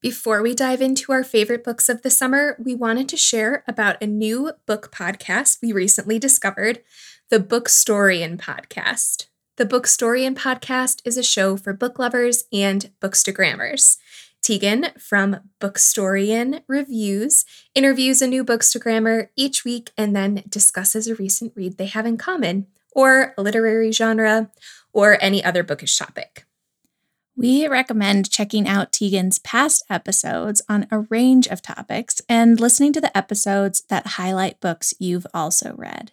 Before we dive into our favorite books of the summer, we wanted to share about a new book podcast we recently discovered the Bookstorian Podcast. The Bookstorian Podcast is a show for book lovers and bookstagrammers. Tegan from Bookstorian Reviews interviews a new bookstagrammer each week and then discusses a recent read they have in common, or a literary genre, or any other bookish topic. We recommend checking out Tegan's past episodes on a range of topics and listening to the episodes that highlight books you've also read.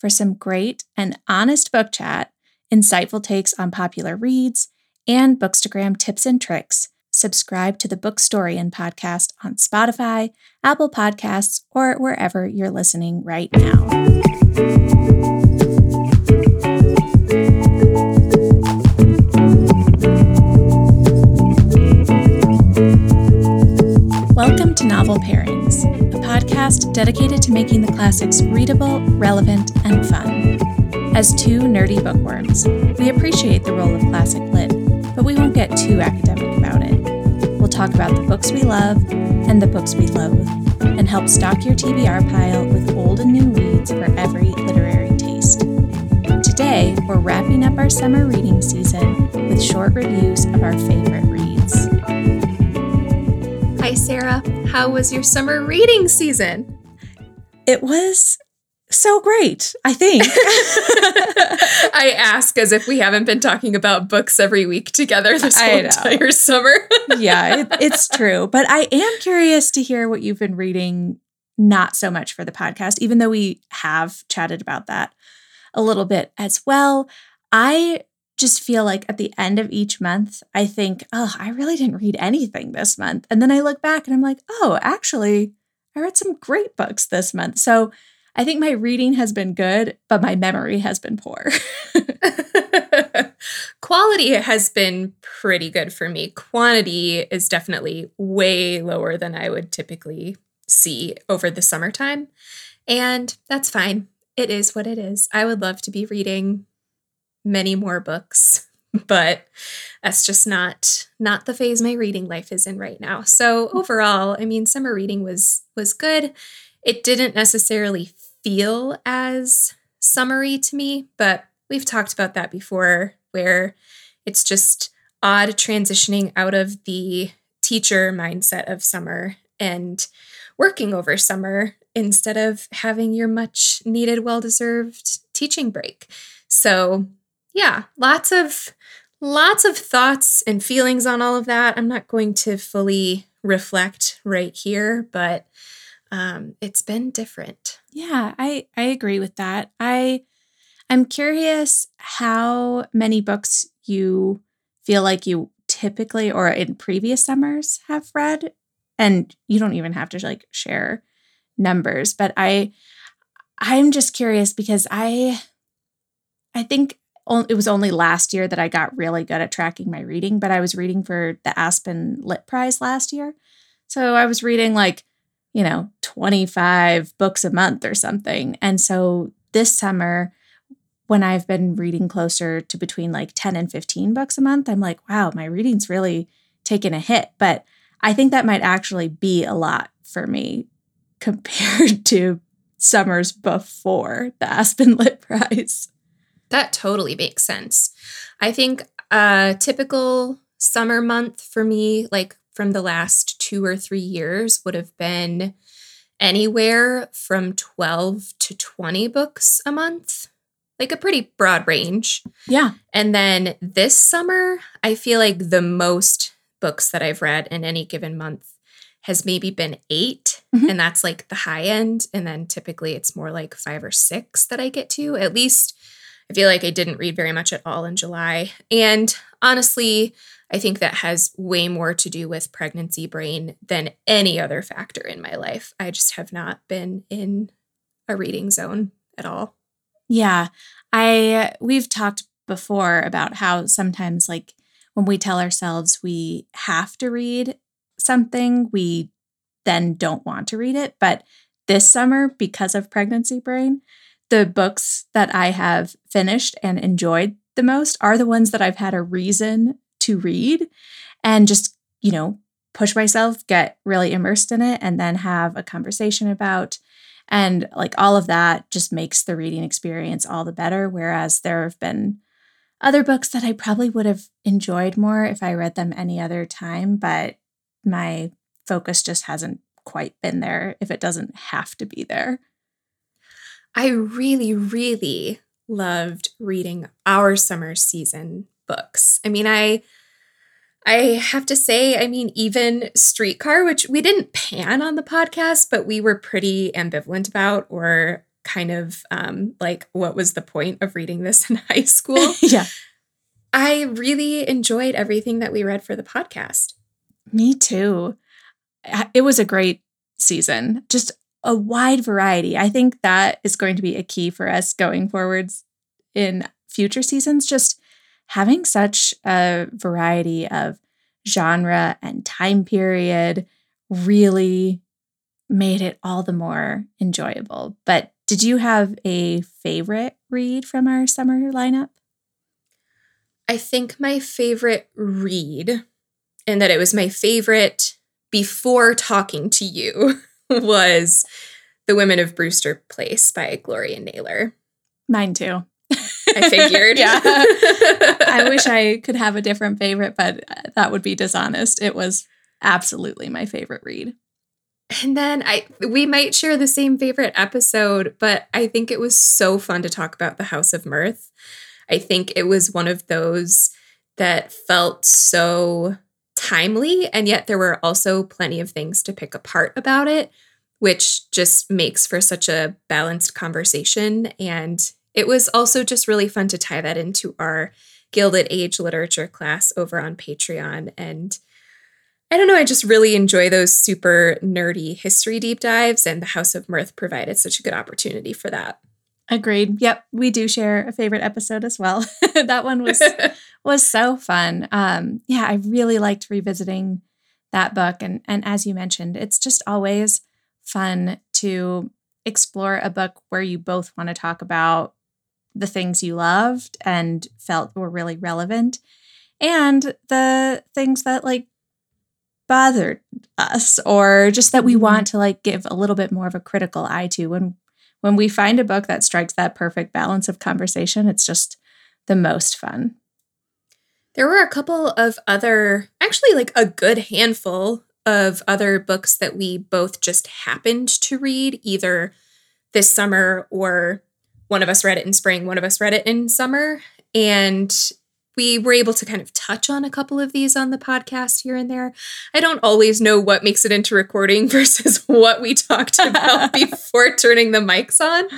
For some great and honest book chat, insightful takes on popular reads, and Bookstagram tips and tricks, subscribe to the Book Story Bookstorian podcast on Spotify, Apple Podcasts, or wherever you're listening right now. To Novel Pairings, a podcast dedicated to making the classics readable, relevant, and fun. As two nerdy bookworms, we appreciate the role of classic lit, but we won't get too academic about it. We'll talk about the books we love and the books we loathe, and help stock your TBR pile with old and new reads for every literary taste. Today, we're wrapping up our summer reading season with short reviews of our favorite. Sarah. How was your summer reading season? It was so great, I think. I ask as if we haven't been talking about books every week together this whole entire summer. yeah, it, it's true. But I am curious to hear what you've been reading, not so much for the podcast, even though we have chatted about that a little bit as well. I just feel like at the end of each month, I think, oh, I really didn't read anything this month. And then I look back and I'm like, oh, actually, I read some great books this month. So I think my reading has been good, but my memory has been poor. Quality has been pretty good for me. Quantity is definitely way lower than I would typically see over the summertime. And that's fine. It is what it is. I would love to be reading many more books but that's just not not the phase my reading life is in right now. So hmm. overall i mean summer reading was was good. It didn't necessarily feel as summery to me but we've talked about that before where it's just odd transitioning out of the teacher mindset of summer and working over summer instead of having your much needed well deserved teaching break. So yeah, lots of lots of thoughts and feelings on all of that. I'm not going to fully reflect right here, but um, it's been different. Yeah, I I agree with that. I I'm curious how many books you feel like you typically or in previous summers have read, and you don't even have to like share numbers, but I I'm just curious because I I think it was only last year that I got really good at tracking my reading, but I was reading for the Aspen Lit Prize last year. So I was reading like, you know, 25 books a month or something. And so this summer, when I've been reading closer to between like 10 and 15 books a month, I'm like, wow, my reading's really taken a hit. But I think that might actually be a lot for me compared to summers before the Aspen Lit Prize. That totally makes sense. I think a typical summer month for me, like from the last two or three years, would have been anywhere from 12 to 20 books a month, like a pretty broad range. Yeah. And then this summer, I feel like the most books that I've read in any given month has maybe been 8 mm-hmm. and that's like the high end. And then typically it's more like five or six that I get to, at least I feel like I didn't read very much at all in July. And honestly, I think that has way more to do with pregnancy brain than any other factor in my life. I just have not been in a reading zone at all. Yeah. I we've talked before about how sometimes like when we tell ourselves we have to read something, we then don't want to read it, but this summer because of pregnancy brain, the books that I have finished and enjoyed the most are the ones that I've had a reason to read and just, you know, push myself, get really immersed in it, and then have a conversation about. And like all of that just makes the reading experience all the better. Whereas there have been other books that I probably would have enjoyed more if I read them any other time, but my focus just hasn't quite been there if it doesn't have to be there. I really, really loved reading our summer season books. I mean, I I have to say, I mean, even Streetcar, which we didn't pan on the podcast, but we were pretty ambivalent about, or kind of um, like, what was the point of reading this in high school? yeah. I really enjoyed everything that we read for the podcast. Me too. It was a great season, just a wide variety. I think that is going to be a key for us going forwards in future seasons. Just having such a variety of genre and time period really made it all the more enjoyable. But did you have a favorite read from our summer lineup? I think my favorite read, and that it was my favorite before talking to you, was The Women of Brewster Place by Gloria Naylor. Mine too. I figured. yeah. I wish I could have a different favorite, but uh, that would be dishonest. It was absolutely my favorite read. And then I we might share the same favorite episode, but I think it was so fun to talk about the House of Mirth. I think it was one of those that felt so timely and yet there were also plenty of things to pick apart about it, which just makes for such a balanced conversation and it was also just really fun to tie that into our Gilded Age literature class over on Patreon. And I don't know, I just really enjoy those super nerdy history deep dives, and the House of Mirth provided such a good opportunity for that. Agreed. Yep, we do share a favorite episode as well. that one was was so fun. Um, yeah, I really liked revisiting that book, and and as you mentioned, it's just always fun to explore a book where you both want to talk about the things you loved and felt were really relevant and the things that like bothered us or just that we mm-hmm. want to like give a little bit more of a critical eye to when when we find a book that strikes that perfect balance of conversation it's just the most fun there were a couple of other actually like a good handful of other books that we both just happened to read either this summer or one of us read it in spring, one of us read it in summer. And we were able to kind of touch on a couple of these on the podcast here and there. I don't always know what makes it into recording versus what we talked about before turning the mics on.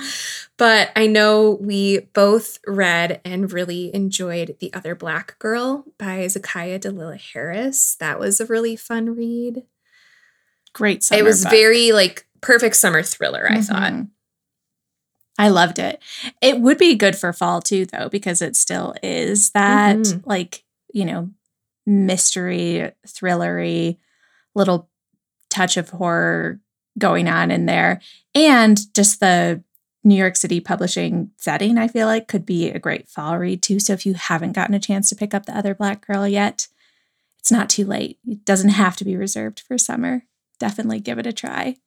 But I know we both read and really enjoyed The Other Black Girl by Zakiya Dalila Harris. That was a really fun read. Great summer It was book. very like perfect summer thriller, I mm-hmm. thought. I loved it. It would be good for fall too, though, because it still is that mm-hmm. like, you know, mystery, thrillery, little touch of horror going on in there. And just the New York City publishing setting, I feel like could be a great fall read too. So if you haven't gotten a chance to pick up The Other Black Girl yet, it's not too late. It doesn't have to be reserved for summer. Definitely give it a try.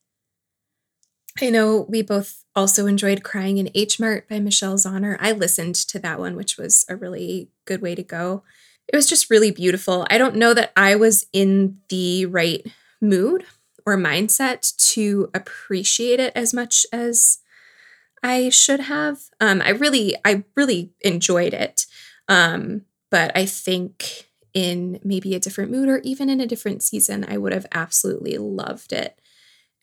I know we both also enjoyed Crying in H Mart by Michelle Zauner. I listened to that one, which was a really good way to go. It was just really beautiful. I don't know that I was in the right mood or mindset to appreciate it as much as I should have. Um, I really, I really enjoyed it. Um, but I think in maybe a different mood or even in a different season, I would have absolutely loved it.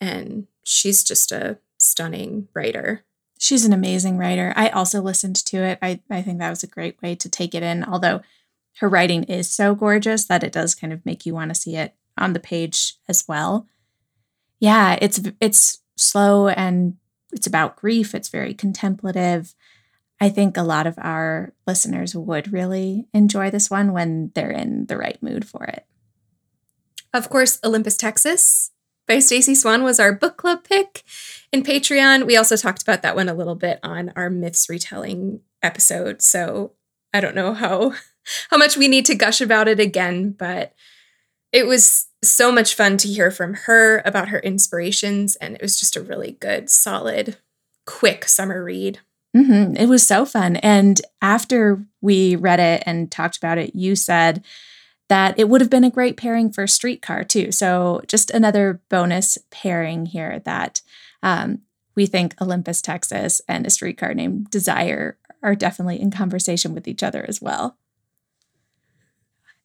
And she's just a stunning writer. She's an amazing writer. I also listened to it. I, I think that was a great way to take it in, although her writing is so gorgeous that it does kind of make you want to see it on the page as well. Yeah, it's it's slow and it's about grief. It's very contemplative. I think a lot of our listeners would really enjoy this one when they're in the right mood for it. Of course, Olympus, Texas by Stacey Swann was our book club pick in Patreon. We also talked about that one a little bit on our myths retelling episode. So I don't know how how much we need to gush about it again, but it was so much fun to hear from her about her inspirations. And it was just a really good, solid, quick summer read. Mm-hmm. It was so fun. And after we read it and talked about it, you said that it would have been a great pairing for Streetcar, too. So, just another bonus pairing here that um, we think Olympus, Texas, and a streetcar named Desire are definitely in conversation with each other as well.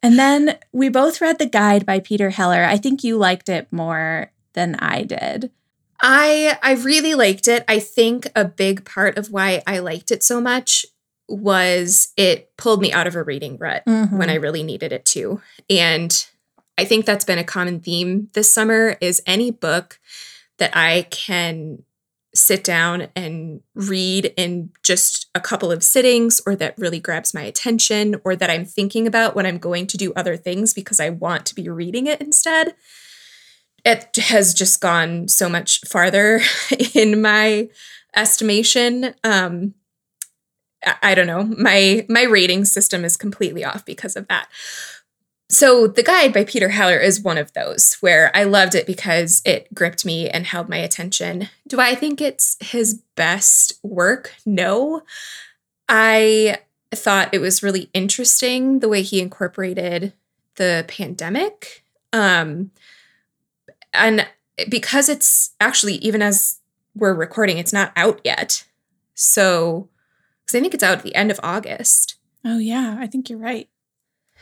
And then we both read The Guide by Peter Heller. I think you liked it more than I did. I I really liked it. I think a big part of why I liked it so much was it pulled me out of a reading rut mm-hmm. when I really needed it to. And I think that's been a common theme this summer is any book that I can sit down and read in just a couple of sittings or that really grabs my attention or that I'm thinking about when I'm going to do other things because I want to be reading it instead it has just gone so much farther in my estimation. Um, I, don't know. My my rating system is completely off because of that. So, The Guide by Peter Heller is one of those where I loved it because it gripped me and held my attention. Do I think it's his best work? No. I thought it was really interesting the way he incorporated the pandemic. Um, and because it's actually even as we're recording, it's not out yet. So, because I think it's out at the end of August. Oh yeah, I think you're right.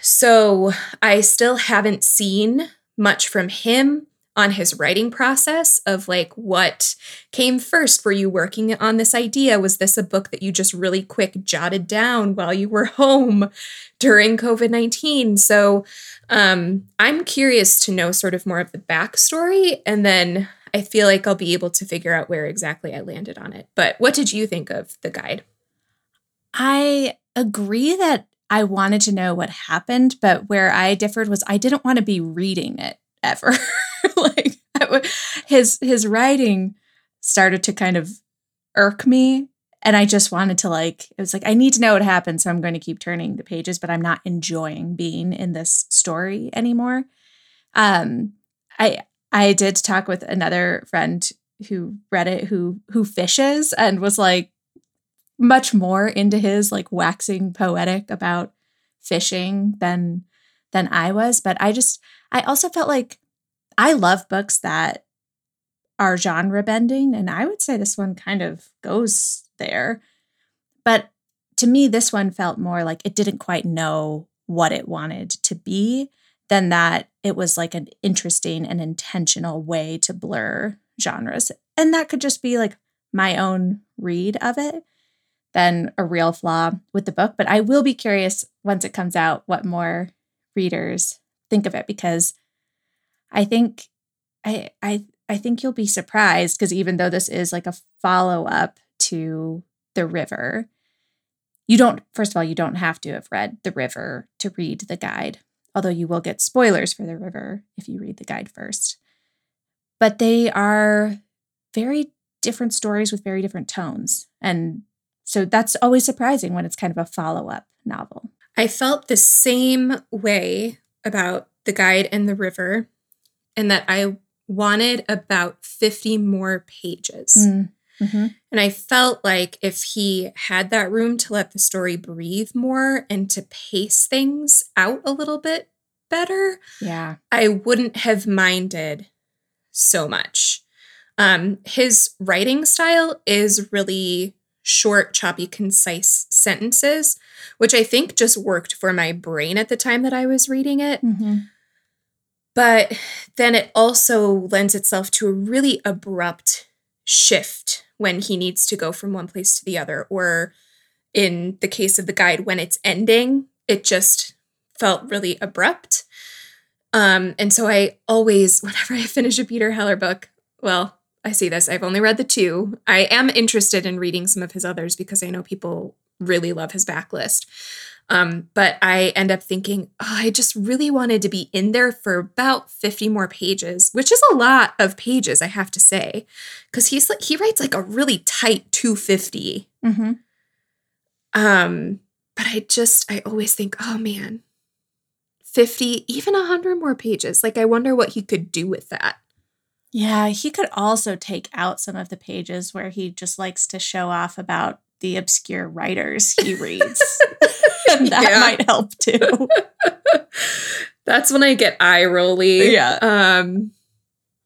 So I still haven't seen much from him on his writing process of like what came first were you working on this idea was this a book that you just really quick jotted down while you were home during covid-19 so um, i'm curious to know sort of more of the backstory and then i feel like i'll be able to figure out where exactly i landed on it but what did you think of the guide i agree that I wanted to know what happened, but where I differed was I didn't want to be reading it ever. like his his writing started to kind of irk me and I just wanted to like it was like I need to know what happened so I'm going to keep turning the pages but I'm not enjoying being in this story anymore. Um I I did talk with another friend who read it who who fishes and was like much more into his like waxing poetic about fishing than than I was, but I just I also felt like I love books that are genre bending, and I would say this one kind of goes there. But to me, this one felt more like it didn't quite know what it wanted to be than that it was like an interesting and intentional way to blur genres. And that could just be like my own read of it than a real flaw with the book. But I will be curious once it comes out what more readers think of it because I think I I I think you'll be surprised because even though this is like a follow up to The River, you don't first of all you don't have to have read The River to read the guide, although you will get spoilers for The River if you read the guide first. But they are very different stories with very different tones. And so that's always surprising when it's kind of a follow up novel. I felt the same way about The Guide and the River and that I wanted about 50 more pages. Mm, mm-hmm. And I felt like if he had that room to let the story breathe more and to pace things out a little bit better, yeah, I wouldn't have minded so much. Um, his writing style is really short, choppy, concise sentences, which I think just worked for my brain at the time that I was reading it. Mm-hmm. But then it also lends itself to a really abrupt shift when he needs to go from one place to the other. Or in the case of the guide, when it's ending, it just felt really abrupt. Um, and so I always, whenever I finish a Peter Heller book, well, I see this. I've only read the two. I am interested in reading some of his others because I know people really love his backlist. Um, but I end up thinking, oh, I just really wanted to be in there for about 50 more pages, which is a lot of pages, I have to say. Because he's like he writes like a really tight 250. Mm-hmm. Um, but I just I always think, oh man, 50, even 100 more pages. Like, I wonder what he could do with that. Yeah, he could also take out some of the pages where he just likes to show off about the obscure writers he reads. and that Yeah. might help too. That's when I get eye rolly. Yeah. Um,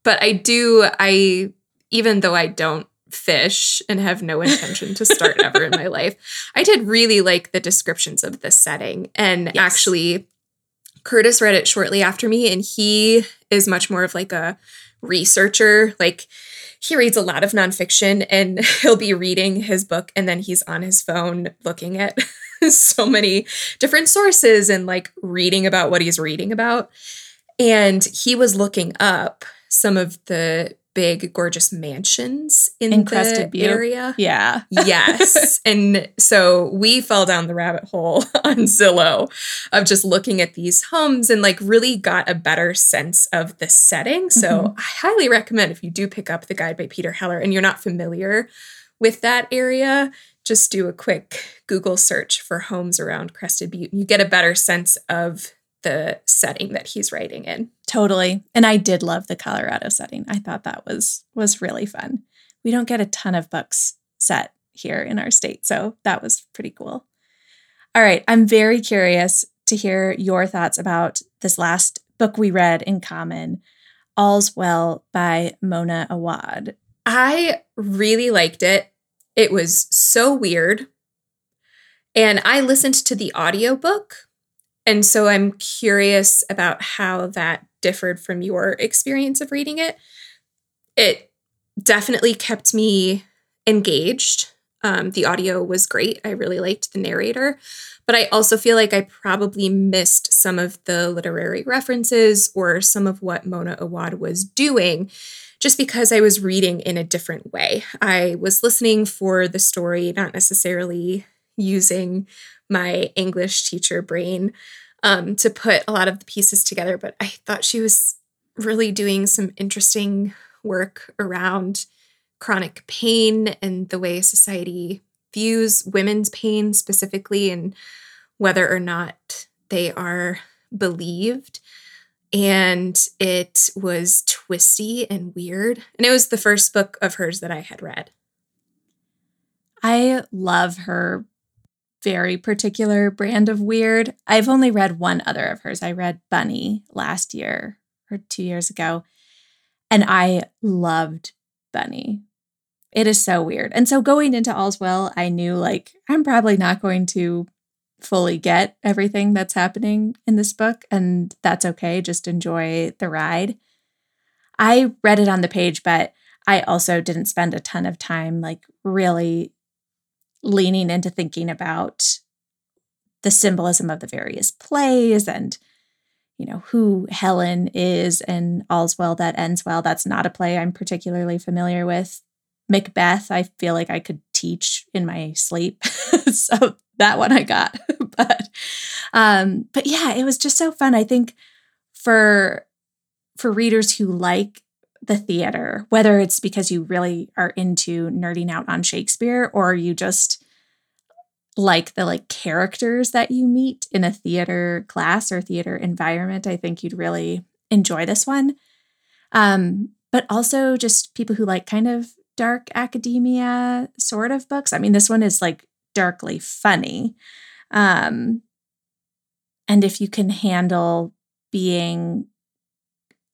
but I do, I, even though I don't fish and have no intention to start ever in my life, I did really like the descriptions of the setting. And Yes. actually, Curtis read it shortly after me, and he is much more of like a researcher. Like, he reads a lot of nonfiction and he'll be reading his book and then he's on his phone looking at so many different sources and like reading about what he's reading about. And he was looking up some of the big, gorgeous mansions in, In the Crested Butte? area. Yeah. yes. And so we fell down the rabbit hole on Zillow of just looking at these homes and like really got a better sense of the setting. So Mhm. I highly recommend if you do pick up the guide by Peter Heller and you're not familiar with that area, just do a quick Google search for homes around Crested Butte and you get a better sense of the setting that he's writing in. Totally. And I did love the Colorado setting. I thought that was was really fun. We don't get a ton of books set here in our state, so that was pretty cool. All right, I'm very curious to hear your thoughts about this last book we read in common, All's Well by Mona Awad. I really liked it. It was so weird. And I listened to the audiobook. And so I'm curious about how that differed from your experience of reading it. It definitely kept me engaged. Um, the audio was great. I really liked the narrator. But I also feel like I probably missed some of the literary references or some of what Mona Awad was doing just because I was reading in a different way. I was listening for the story, not necessarily using my English teacher brain um, to put a lot of the pieces together, but I thought she was really doing some interesting work around chronic pain and the way society views women's pain specifically and whether or not they are believed and it was twisty and weird. And it was the first book of hers that I had read. I love her very particular brand of weird. I've only read one other of hers. I read Bunny last year or two years ago, and I loved Bunny. It is so weird. And so going into All's Well, I knew like I'm probably not going to fully get everything that's happening in this book, and that's okay. Just enjoy the ride. I read it on the page, but I also didn't spend a ton of time like really leaning into thinking about the symbolism of the various plays and you know who Helen is and all's well that ends well. That's not a play I'm particularly familiar with. Macbeth I feel like I could teach in my sleep. So that one I got. But um but yeah it was just so fun. I think for for readers who like the theater, whether it's because you really are into nerding out on Shakespeare or you just like the like characters that you meet in a theater class or theater environment, I think you'd really enjoy this one. Um, but also just people who like kind of dark academia sort of books. I mean, this one is like darkly funny. Um, and if you can handle being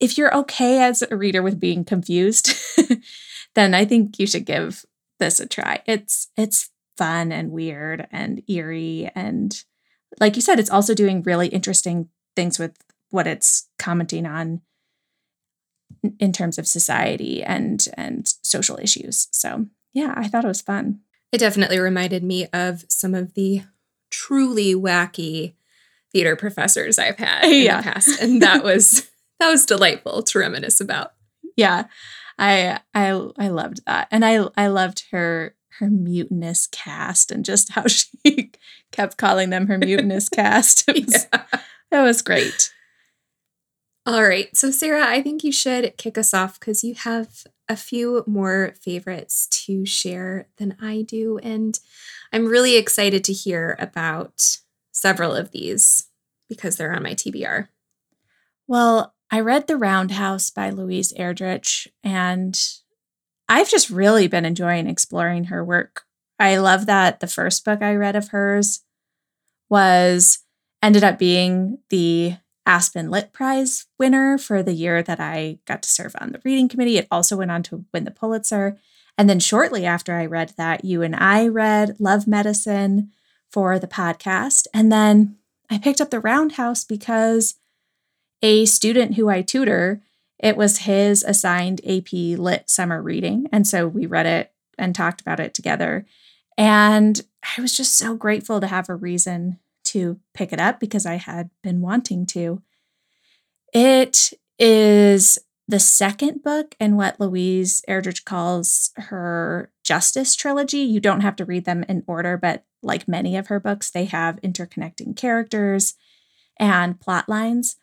if you're okay as a reader with being confused, then I think you should give this a try. It's it's fun and weird and eerie and like you said it's also doing really interesting things with what it's commenting on in terms of society and and social issues. So, yeah, I thought it was fun. It definitely reminded me of some of the truly wacky theater professors I've had in Yeah. the past. And that was that was delightful to reminisce about. Yeah. I I I loved that. And I I loved her her mutinous cast and just how she kept calling them her mutinous cast. It was, Yeah. It was great. All right. So, Sarah, I think you should kick us off because you have a few more favorites to share than I do. And I'm really excited to hear about several of these because they're on my TBR. Well, I read The Roundhouse by Louise Erdrich, and I've just really been enjoying exploring her work. I love that the first book I read of hers was ended up being the Aspen Lit Prize winner for the year that I got to serve on the reading committee. It also went on to win the Pulitzer. And then shortly after I read that, you and I read Love Medicine for the podcast. And then I picked up The Roundhouse because a student who I tutor, it was his assigned AP Lit summer reading. And so we read it and talked about it together. And I was just so grateful to have a reason to pick it up because I had been wanting to. It is the second book in what Louise Erdrich calls her Justice trilogy. You don't have to read them in order, but like many of her books, they have interconnecting characters and plot lines.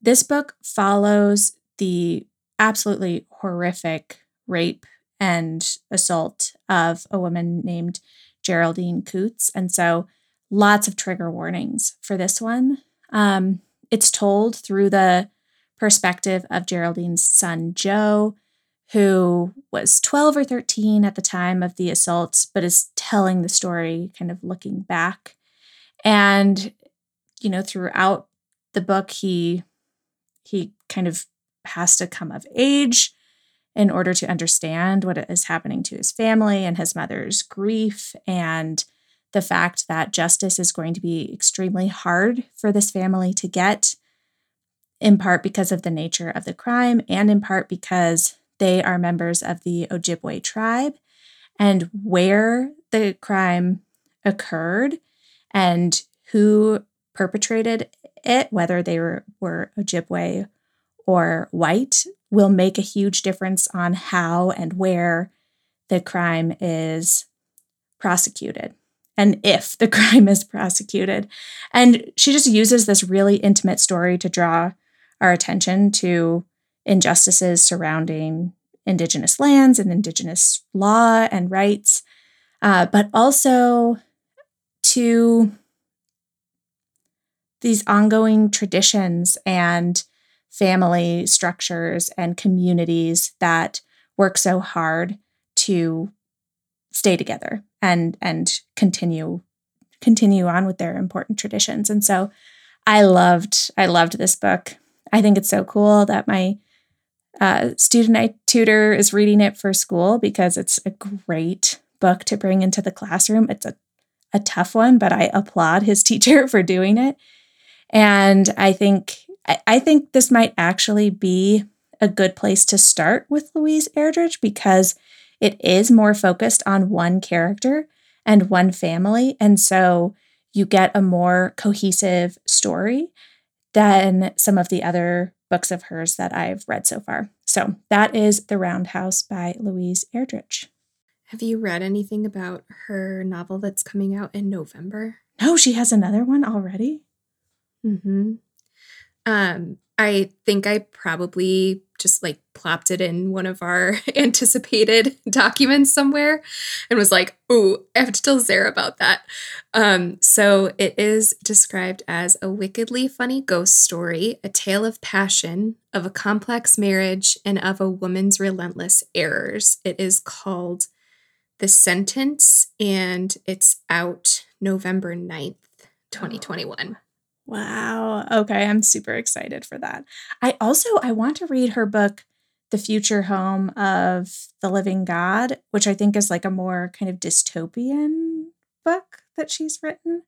This book follows the absolutely horrific rape and assault of a woman named Geraldine Coutts. And so lots of trigger warnings for this one. Um, it's told through the perspective of Geraldine's son, Joe, who was 12 or 13 at the time of the assaults, but is telling the story kind of looking back. And, you know, throughout the book, he he kind of has to come of age in order to understand what is happening to his family and his mother's grief and the fact that justice is going to be extremely hard for this family to get, in part because of the nature of the crime, and in part because they are members of the Ojibwe tribe and where the crime occurred and who perpetrated it, whether they were, were Ojibwe or white, will make a huge difference on how and where the crime is prosecuted and if the crime is prosecuted. And she just uses this really intimate story to draw our attention to injustices surrounding Indigenous lands and Indigenous law and rights, uh, but also to these ongoing traditions and family structures and communities that work so hard to stay together and and continue continue on with their important traditions. And so I loved I loved this book. I think it's so cool that my uh, student I tutor is reading it for school because it's a great book to bring into the classroom. It's a, a tough one, but I applaud his teacher for doing it. And I think I, I think this might actually be a good place to start with Louise Erdrich because it is more focused on one character and one family. And so you get a more cohesive story than some of the other books of hers that I've read so far. So that is The Roundhouse by Louise Erdrich. Have you read anything about her novel that's coming out in November? No, she has another one already. Mm-hmm. Um, I think I probably just like plopped it in one of our anticipated documents somewhere and was like, oh, I have to tell Sarah about that. Um, so it is described as a wickedly funny ghost story, a tale of passion, of a complex marriage, and of a woman's relentless errors. It is called The Sentence and it's out November 9th, 2021. Wow. Okay, I'm super excited for that. I also I want to read her book The Future Home of the Living God, which I think is like a more kind of dystopian book that she's written.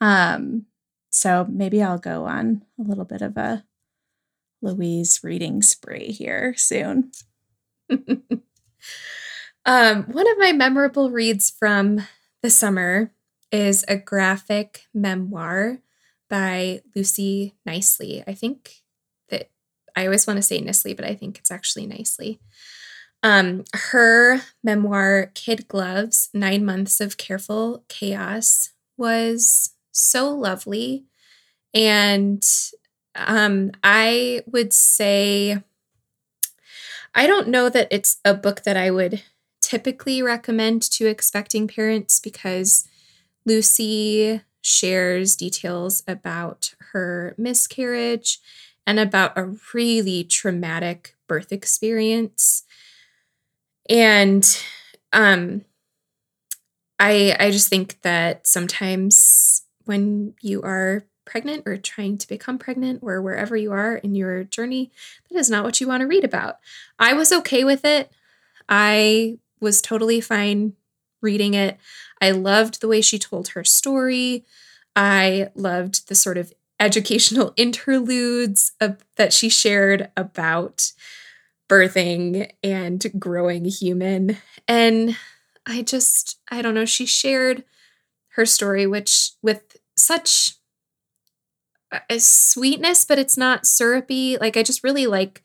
Um so maybe I'll go on a little bit of a Louise reading spree here soon. um, one of my memorable reads from the summer is a graphic memoir by Lucy Knisley. I think that I always want to say Nicely, but I think it's actually Nicely. Um, her memoir, Kid Gloves Nine Months of Careful Chaos, was so lovely. And um, I would say, I don't know that it's a book that I would typically recommend to expecting parents because Lucy shares details about her miscarriage and about a really traumatic birth experience. And um I I just think that sometimes when you are pregnant or trying to become pregnant or wherever you are in your journey, that is not what you want to read about. I was okay with it. I was totally fine reading it. I loved the way she told her story. I loved the sort of educational interludes of, that she shared about birthing and growing human. And I just, I don't know, she shared her story, which with such a sweetness, but it's not syrupy. Like, I just really like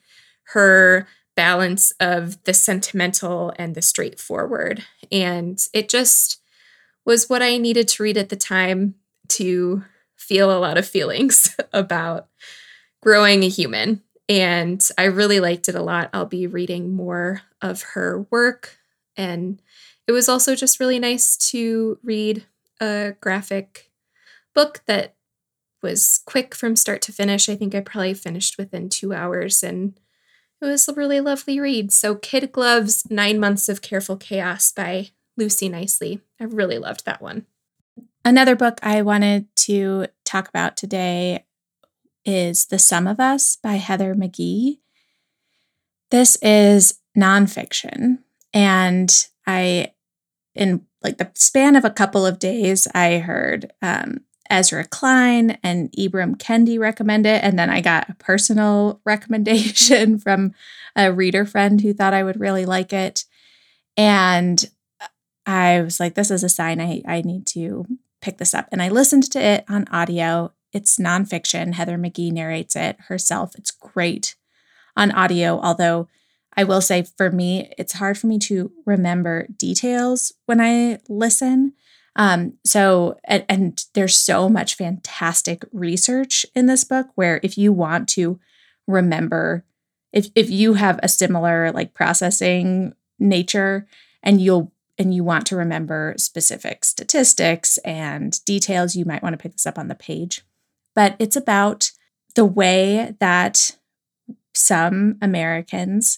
her balance of the sentimental and the straightforward. And it just was what I needed to read at the time to feel a lot of feelings about growing a human. And I really liked it a lot. I'll be reading more of her work. And it was also just really nice to read a graphic book that was quick from start to finish. I think I probably finished within two hours and it was a really lovely read. So, Kid Gloves Nine Months of Careful Chaos by Lucy Knisley. I really loved that one. Another book I wanted to talk about today is The Sum of Us by Heather McGhee. This is nonfiction. And I, in like the span of a couple of days, I heard um, Ezra Klein and Ibram Kendi recommend it. And then I got a personal recommendation from a reader friend who thought I would really like it. And I was like, this is a sign I, I need to pick this up. And I listened to it on audio. It's nonfiction. Heather McGhee narrates it herself. It's great on audio, although I will say for me, it's hard for me to remember details when I listen. Um, so, and, and there's so much fantastic research in this book where if you want to remember, if if you have a similar like processing nature and you'll and you want to remember specific statistics and details, you might want to pick this up on the page. But it's about the way that some Americans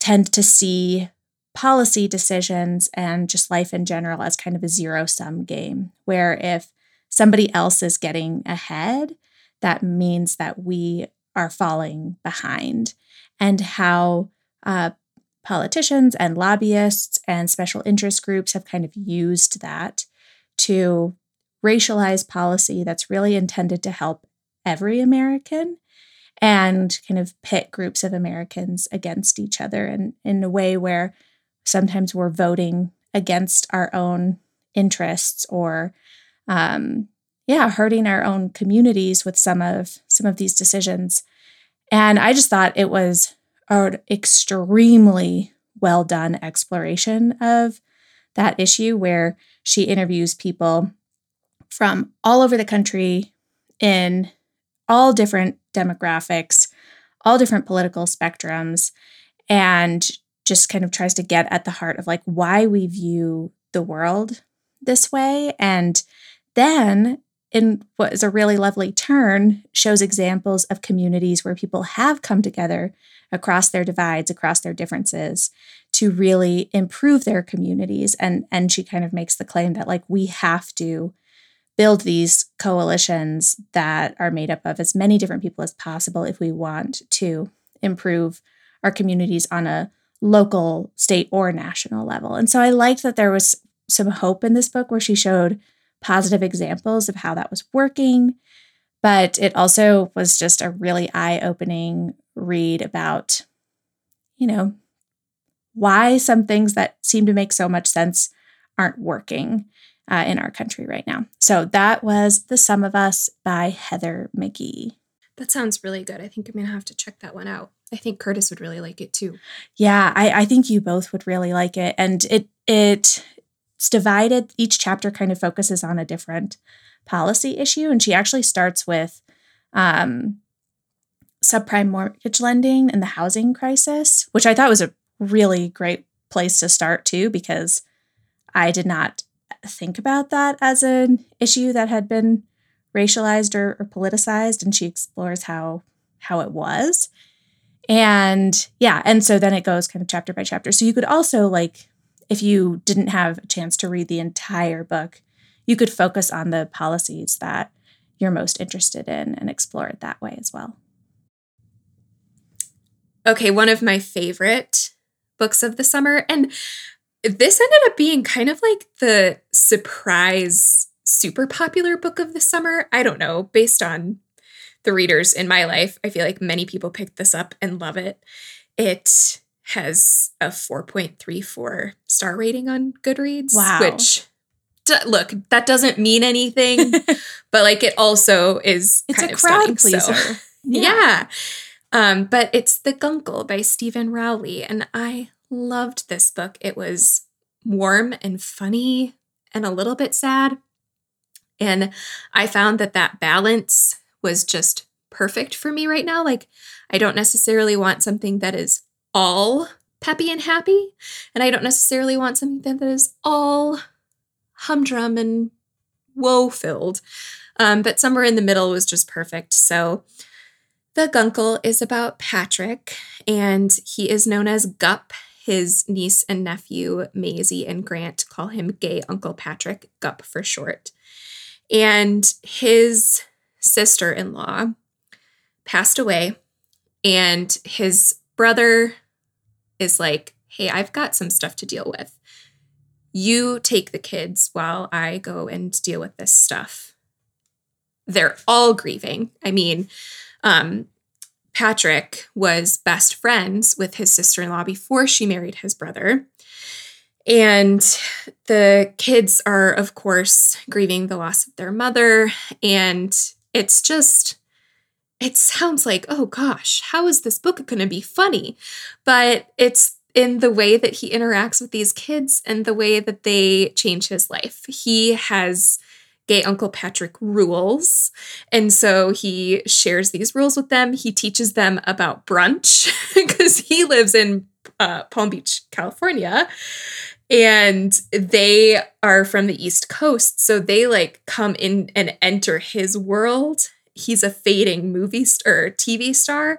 tend to see policy decisions and just life in general as kind of a zero sum game, where if somebody else is getting ahead, that means that we are falling behind, and how uh, politicians and lobbyists and special interest groups have kind of used that to racialize policy that's really intended to help every American and kind of pit groups of Americans against each other in, in a way where sometimes we're voting against our own interests or um, yeah hurting our own communities with some of some of these decisions. And i just thought it was an extremely well done exploration of that issue where she interviews people from all over the country in all different demographics all different political spectrums and just kind of tries to get at the heart of like why we view the world this way. And then, in what is a really lovely turn, shows examples of communities where people have come together across their divides, across their differences to really improve their communities. And, and she kind of makes the claim that like we have to build these coalitions that are made up of as many different people as possible if we want to improve our communities on a local, state, or national level. And so I liked that there was some hope in this book where she showed positive examples of how that was working. But it also was just a really eye opening read about, you know, why some things that seem to make so much sense aren't working uh, in our country right now. So that was The Sum of Us by Heather McGhee. That sounds really good. I think I'm going to have to check that one out. I think Curtis would really like it too. Yeah, I, I think you both would really like it. And it it it's divided. Each chapter kind of focuses on a different policy issue. And she actually starts with um, subprime mortgage lending and the housing crisis, which I thought was a really great place to start too, because I did not think about that as an issue that had been racialized or, or politicized. And she explores how how it was. And yeah, and so then it goes kind of chapter by chapter. So you could also like if you didn't have a chance to read the entire book, you could focus on the policies that you're most interested in and explore it that way as well. Okay, one of my favorite books of the summer. And this ended up being kind of like the surprise super popular book of the summer. I don't know, based on the readers in my life. I feel like many people picked this up and love it. It has a 4.34 star rating on Goodreads, wow. which look, that doesn't mean anything, but like it also is it's a crowd pleaser. So, yeah. yeah. Um, but it's The Guncle by Steven Rowley. And I loved this book. It was warm and funny and a little bit sad. And I found that that balance was just perfect for me right now. Like, I don't necessarily want something that is all peppy and happy, and I don't necessarily want something that is all humdrum and woe filled. Um, but somewhere in the middle was just perfect. So, the Guncle is about Patrick, and he is known as Gup. His niece and nephew, Maisie and Grant, call him Gay Uncle Patrick, Gup for short. And his sister in law passed away, and his brother is like, Hey, I've got some stuff to deal with. You take the kids while I go and deal with this stuff. They're all grieving. I mean, um, Patrick was best friends with his sister in law before she married his brother. And the kids are, of course, grieving the loss of their mother. And it's just, it sounds like, oh gosh, how is this book going to be funny? But it's in the way that he interacts with these kids and the way that they change his life. He has gay Uncle Patrick rules. And so he shares these rules with them. He teaches them about brunch because he lives in uh, Palm Beach, California. And they are from the East Coast. So they like come in and enter his world. He's a fading movie star, TV star.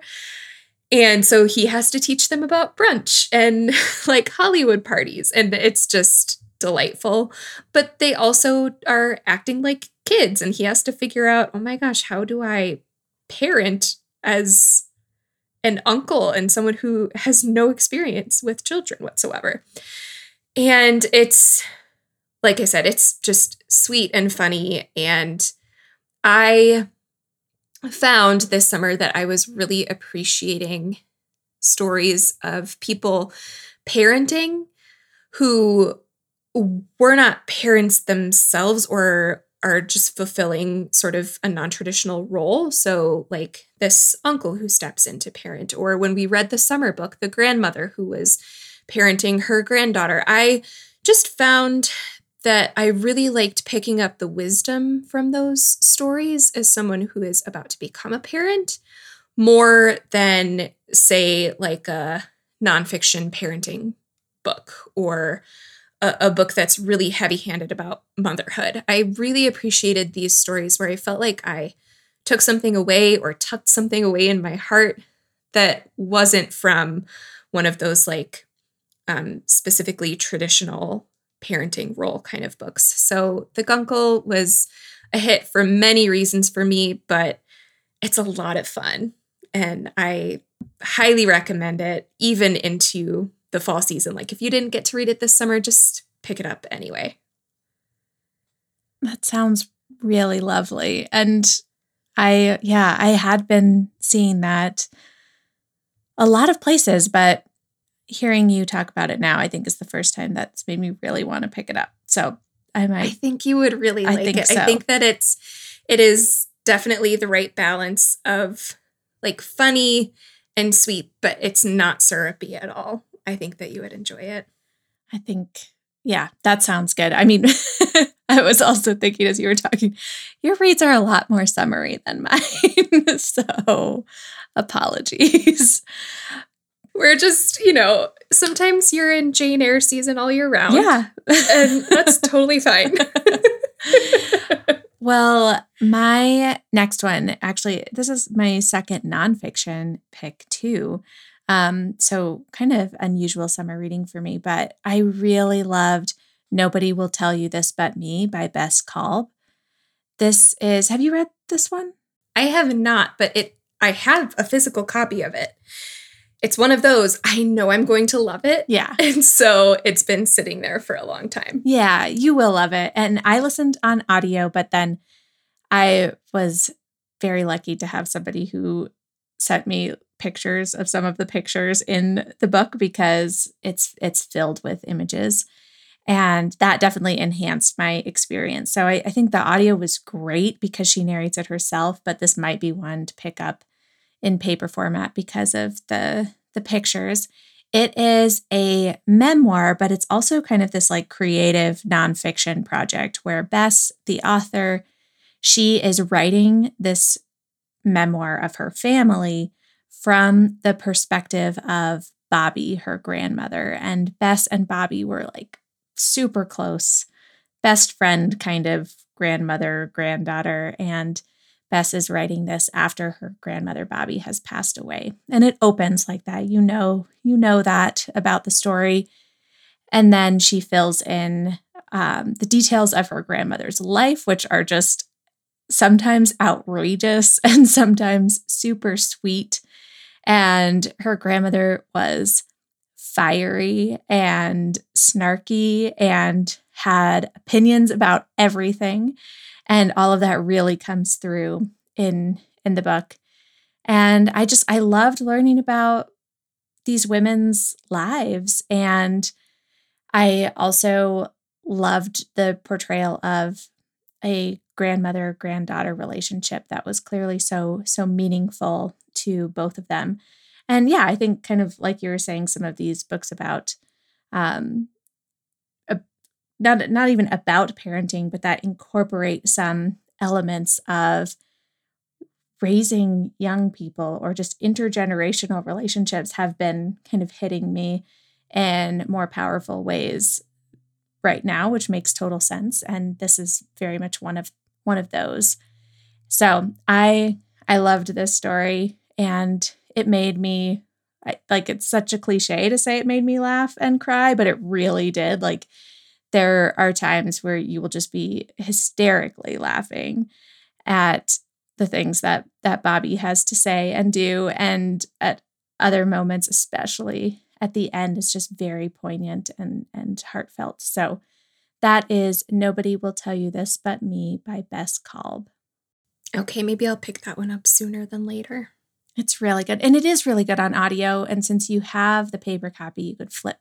And so he has to teach them about brunch and like Hollywood parties. And it's just delightful, but they also are acting like kids and he has to figure out, "Oh my gosh, how do I parent as an uncle and someone who has no experience with children whatsoever?" And it's like I said, it's just sweet and funny. And I found this summer that I was really appreciating stories of people parenting who were not parents themselves or are just fulfilling sort of a non-traditional role. So like this uncle who steps in to parent or when we read the summer book the grandmother who was parenting her granddaughter i just found that i really liked picking up the wisdom from those stories as someone who is about to become a parent more than say like a nonfiction parenting book or a, a book that's really heavy handed about motherhood. I really appreciated these stories where I felt like I took something away or tucked something away in my heart that wasn't from one of those like um, specifically traditional parenting role kind of books. So The Guncle was a hit for many reasons for me, but it's a lot of fun. And I highly recommend it, even into the fall season. Like if you didn't get to read it this summer, just pick it up anyway. That sounds really lovely. And I, yeah, I had been seeing that a lot of places, but hearing you talk about it now, I think is the first time that's made me really want to pick it up. So I might. I think you would really like I it. So. I think that it's, it is definitely the right balance of like funny and sweet, but it's not syrupy at all. I think that you would enjoy it. I think, yeah, that sounds good. I mean, I was also thinking as you were talking, your reads are a lot more summary than mine. so apologies. We're just, you know, sometimes you're in Jane Eyre season all year round. Yeah. and that's totally fine. Well, my next one, actually, this is my second nonfiction pick too. Um, so kind of unusual summer reading for me, but I really loved Nobody Will Tell You This But Me by Bess Kalb. This is, have you read this one? I have not, but it I have a physical copy of it. It's one of those, I know I'm going to love it. Yeah. And so it's been sitting there for a long time. Yeah, you will love it. And I listened on audio, but then I was very lucky to have somebody who sent me pictures of some of the pictures in the book because it's it's filled with images and that definitely enhanced my experience so I, I, think the audio was great because she narrates it herself but this might be one to pick up in paper format because of the the pictures it is a memoir but it's also kind of this like creative nonfiction project where bess the author she is writing this memoir of her family from the perspective of Bobbie, her grandmother. And Bess and Bobbie were like super close, best friend kind of grandmother, granddaughter. And Bess is writing this after her grandmother Bobbie has passed away. And it opens like that. You know, you know that about the story. And then she fills in um, the details of her grandmother's life, which are just sometimes outrageous and sometimes super sweet. And her grandmother was fiery and snarky and had opinions about everything. And all of that really comes through in in the book. And I just I loved learning about these women's lives and I also loved the portrayal of a grandmother granddaughter relationship that was clearly so so meaningful to both of them and yeah i think kind of like you were saying some of these books about um not not even about parenting but that incorporate some elements of raising young people or just intergenerational relationships have been kind of hitting me in more powerful ways right now which makes total sense. And this is very much one of one of those. So i i loved this story and it made me like it's such a cliche to say it made me laugh and cry but it really did. Like there are times where you will just be hysterically laughing at the things that that Bobbie has to say and do and at other moments especially at the end is just very poignant and and heartfelt so that is nobody will tell you this but me by Bess Kalb okay maybe I'll pick that one up sooner than later it's really good. And it is really good on audio. And since you have the paper copy, you could flip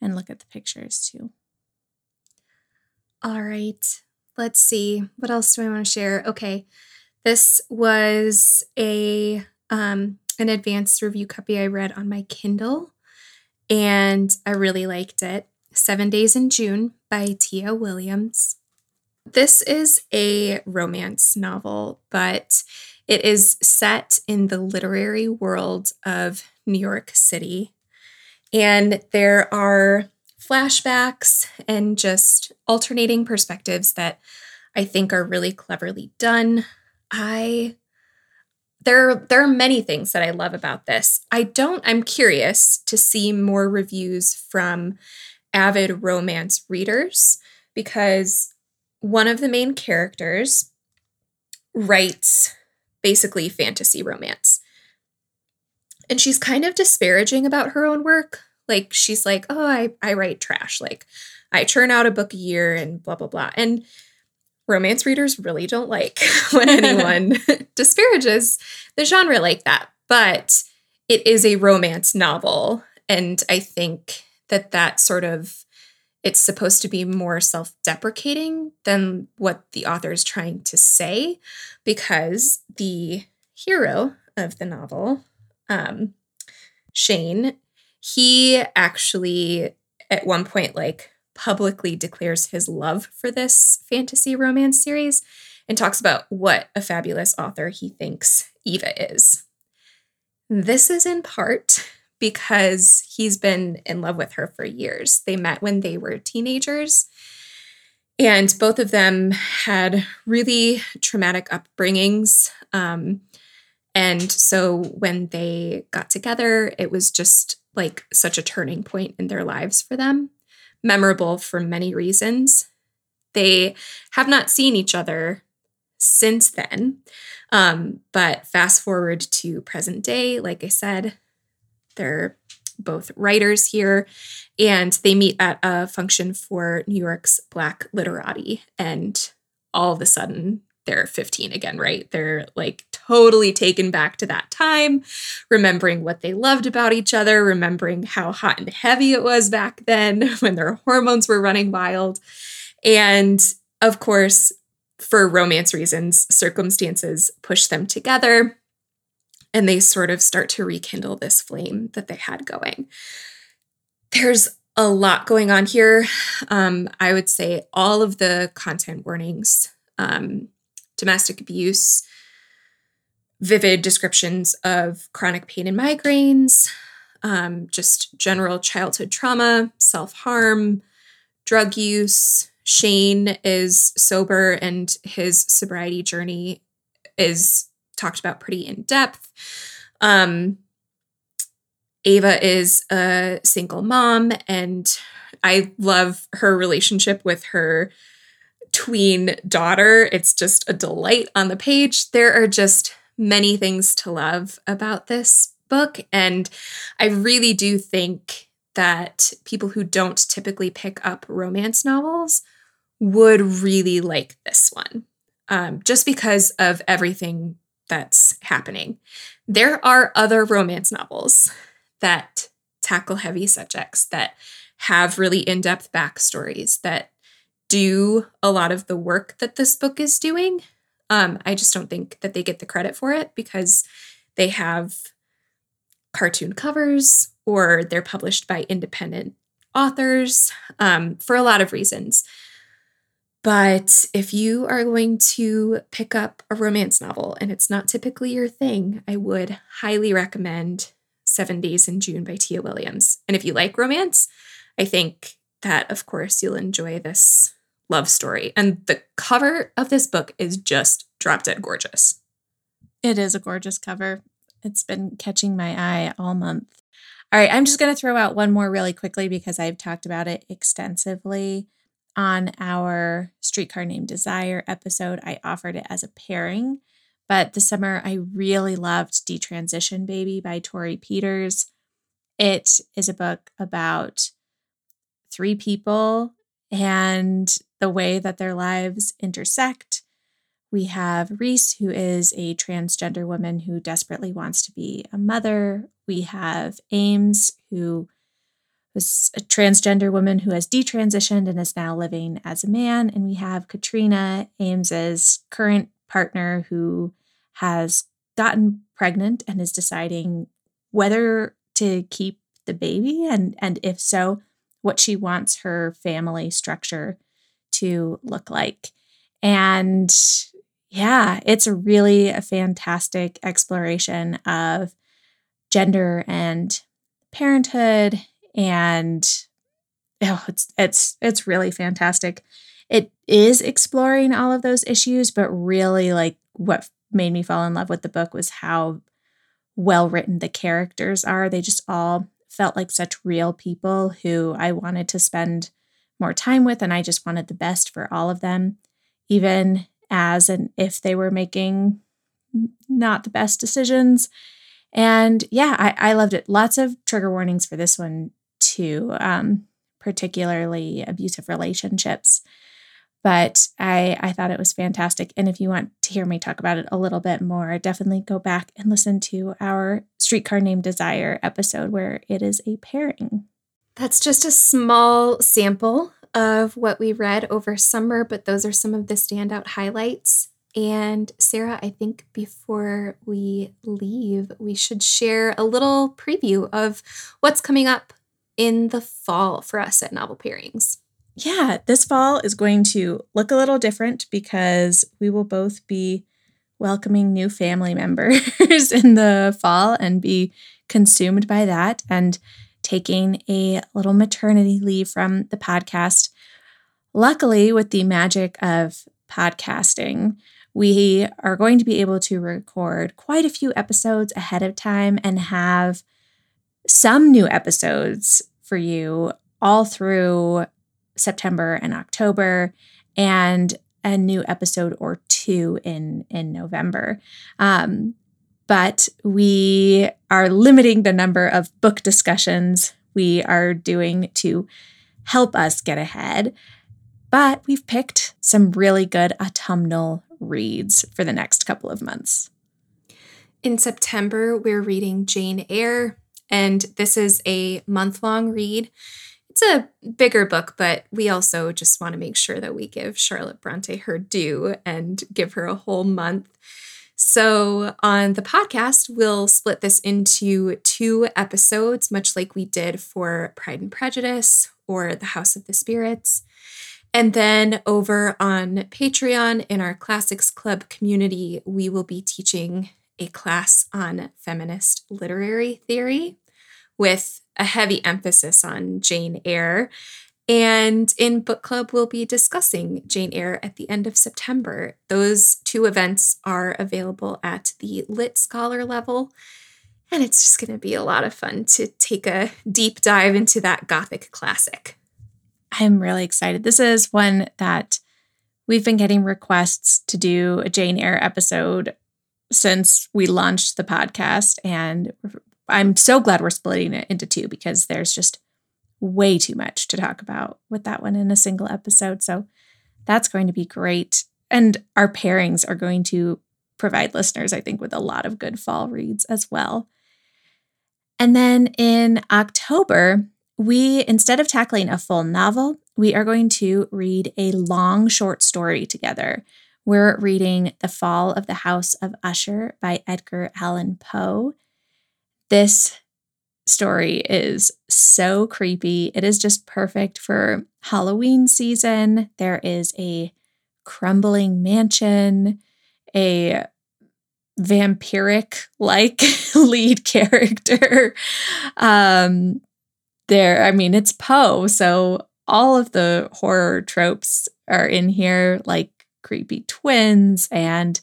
and look at the pictures too. All right. Let's see. What else do I want to share? Okay. This was a um an advanced review copy I read on my Kindle and I really liked it. 7 Days in June by Tia Williams. This is a romance novel, but it is set in the literary world of New York City. And there are flashbacks and just alternating perspectives that I think are really cleverly done. I there there are many things that I love about this. I don't I'm curious to see more reviews from avid romance readers because one of the main characters writes basically fantasy romance. And she's kind of disparaging about her own work. Like she's like, "Oh, I I write trash. Like I churn out a book a year and blah blah blah." And romance readers really don't like when anyone disparages the genre like that. But it is a romance novel and I think that that sort of it's supposed to be more self deprecating than what the author is trying to say, because the hero of the novel, um, Shane, he actually at one point like publicly declares his love for this fantasy romance series and talks about what a fabulous author he thinks Eva is. This is in part because he's been in love with her for years. They met when they were teenagers. And both of them had really traumatic upbringings. Um, and so when they got together, it was just like such a turning point in their lives for them, memorable for many reasons. They have not seen each other since then. Um, but fast forward to present day, like I said, they're both writers here, and they meet at a function for New York's Black literati. And all of a sudden, they're 15 again, right? They're like totally taken back to that time, remembering what they loved about each other, remembering how hot and heavy it was back then when their hormones were running wild. And of course, for romance reasons, circumstances push them together and they sort of start to rekindle this flame that they had going. There's a lot going on here. Um, I would say all of the content warnings, um, domestic abuse, vivid descriptions of chronic pain and migraines, um, just general childhood trauma, self harm, drug use, Shane is sober and his sobriety journey is talked about pretty in depth. Um, Ava is a single mom, and I love her relationship with her tween daughter. It's just a delight on the page. There are just many things to love about this book, and I really do think that people who don't typically pick up romance novels would really like this one um, just because of everything that's happening. There are other romance novels that tackle heavy subjects, that have really in depth backstories, that do a lot of the work that this book is doing. Um, I just don't think that they get the credit for it because they have cartoon covers or they're published by independent authors um, for a lot of reasons. But if you are going to pick up a romance novel and it's not typically your thing, I would highly recommend Seven Days in June by Tia Williams. And if you like romance, I think that, of course, you'll enjoy this love story. And the cover of this book is just drop dead gorgeous. It is a gorgeous cover. It's been catching my eye all month. All right, I'm just going to throw out one more really quickly because I've talked about it extensively on our Streetcar Named Desire episode, I offered it as a pairing. But this summer, I really loved Detransition Baby by Torrey Peters. It is a book about three people and the way that their lives intersect. We have Reese, who is a transgender woman who desperately wants to be a mother. We have Ames, who was a transgender woman who has detransitioned and is now living as a man. And we have Katrina Ames's current partner who has gotten pregnant and is deciding whether to keep the baby and and if so, what she wants her family structure to look like. And yeah, it's really a fantastic exploration of gender and parenthood and oh, it's it's it's really fantastic. It is exploring all of those issues, but really like what made me fall in love with the book was how well written the characters are. They just all felt like such real people who I wanted to spend more time with and I just wanted the best for all of them, even as and if they were making not the best decisions. And yeah, I, I loved it. Lots of trigger warnings for this one too, um, particularly abusive relationships. But I, I thought it was fantastic. And if you want to hear me talk about it a little bit more, definitely go back and listen to our Streetcar Named Desire episode where it is a pairing. That's just a small sample of what we read over summer, but those are some of the standout highlights. And Sarah, I think before we leave, we should share a little preview of what's coming up in the fall for us at Novel Pairings? Yeah, this fall is going to look a little different because we will both be welcoming new family members in the fall and be consumed by that and taking a little maternity leave from the podcast. Luckily, with the magic of podcasting, we are going to be able to record quite a few episodes ahead of time and have some new episodes for you all through September and October and a new episode or two in in November. Um, but we are limiting the number of book discussions we are doing to help us get ahead. But we've picked some really good autumnal reads for the next couple of months. In September, we're reading Jane Eyre, and this is a month long read. It's a bigger book, but we also just want to make sure that we give Charlotte Bronte her due and give her a whole month. So, on the podcast, we'll split this into two episodes, much like we did for Pride and Prejudice or The House of the Spirits. And then over on Patreon in our Classics Club community, we will be teaching a class on feminist literary theory with a heavy emphasis on Jane Eyre. And in book club, we'll be discussing Jane Eyre at the end of September. Those two events are available at the Lit Scholar level. And it's just going to be a lot of fun to take a deep dive into that Gothic classic. I'm really excited. This is one that we've been getting requests to do a Jane Eyre episode since we launched the podcast. And I'm so glad we're splitting it into two because there's just way too much to talk about with that one in a single episode. So that's going to be great. And our pairings are going to provide listeners, I think, with a lot of good fall reads as well. And then in October, we, instead of tackling a full novel, we are going to read a long short story together. We're reading The Fall of the House of Usher by Edgar Allan Poe. This story is so creepy. It is just perfect for Halloween season. There is a crumbling mansion, a vampiric like lead character. Um, there, I mean, it's Poe, so all of the horror tropes are in here, like creepy twins and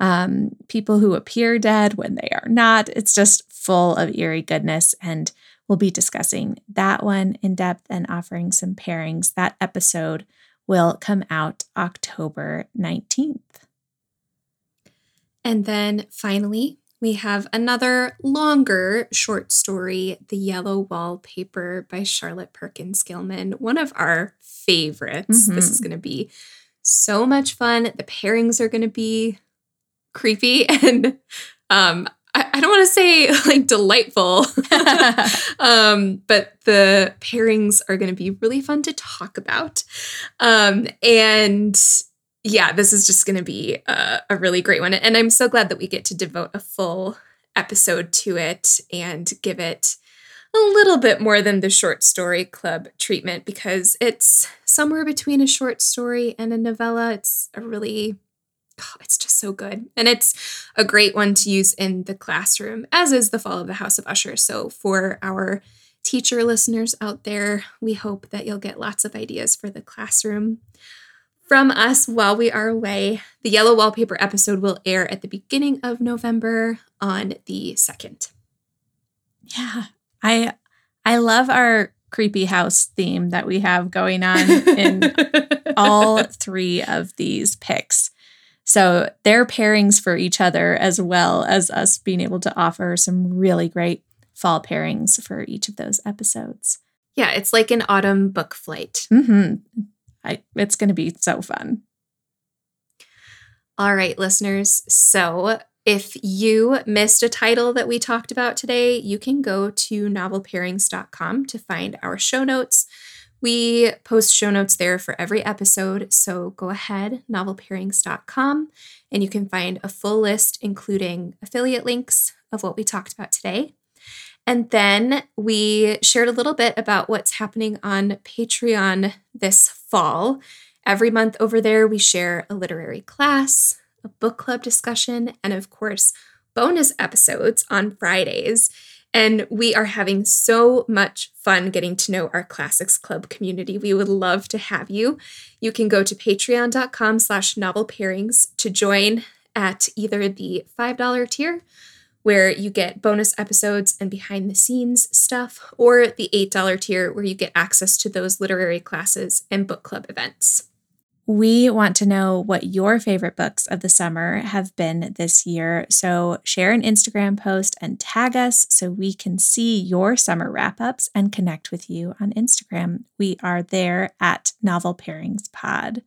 um, people who appear dead when they are not. It's just full of eerie goodness. And we'll be discussing that one in depth and offering some pairings. That episode will come out October 19th. And then finally, we have another longer short story, The Yellow Wallpaper by Charlotte Perkins Gilman, one of our favorites. Mm-hmm. This is going to be so much fun. The pairings are going to be creepy and um, I, I don't want to say like delightful, um, but the pairings are going to be really fun to talk about. Um, and yeah, this is just going to be a, a really great one. And I'm so glad that we get to devote a full episode to it and give it a little bit more than the short story club treatment because it's somewhere between a short story and a novella. It's a really, oh, it's just so good. And it's a great one to use in the classroom, as is The Fall of the House of Usher. So for our teacher listeners out there, we hope that you'll get lots of ideas for the classroom from us while we are away. The Yellow Wallpaper episode will air at the beginning of November on the 2nd. Yeah. I I love our creepy house theme that we have going on in all three of these picks. So they're pairings for each other as well as us being able to offer some really great fall pairings for each of those episodes. Yeah, it's like an autumn book flight. Mm-hmm. I, it's going to be so fun. All right, listeners. So if you missed a title that we talked about today, you can go to novelpairings.com to find our show notes. We post show notes there for every episode. So go ahead, novelpairings.com, and you can find a full list, including affiliate links of what we talked about today. And then we shared a little bit about what's happening on Patreon this fall. Every month over there, we share a literary class, a book club discussion, and of course, bonus episodes on Fridays. And we are having so much fun getting to know our Classics Club community. We would love to have you. You can go to patreon.com slash novel pairings to join at either the $5 tier, where you get bonus episodes and behind the scenes stuff, or the $8 tier, where you get access to those literary classes and book club events. We want to know what your favorite books of the summer have been this year. So share an Instagram post and tag us so we can see your summer wrap ups and connect with you on Instagram. We are there at Novel Pairings Pod.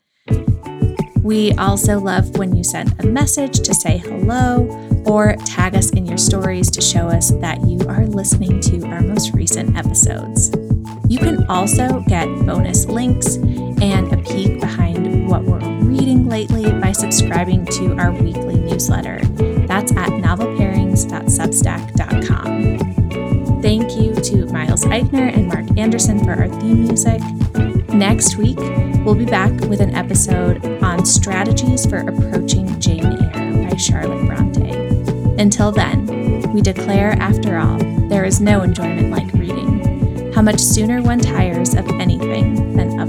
We also love when you send a message to say hello or tag us in your stories to show us that you are listening to our most recent episodes. You can also get bonus links and a peek behind what we're reading lately by subscribing to our weekly newsletter. That's at novelpairings.substack.com. Thank you to Miles Eichner and Mark Anderson for our theme music. Next week, we'll be back with an episode on strategies for approaching Jane Eyre by Charlotte Bronte. Until then, we declare, after all, there is no enjoyment like reading. How much sooner one tires of anything than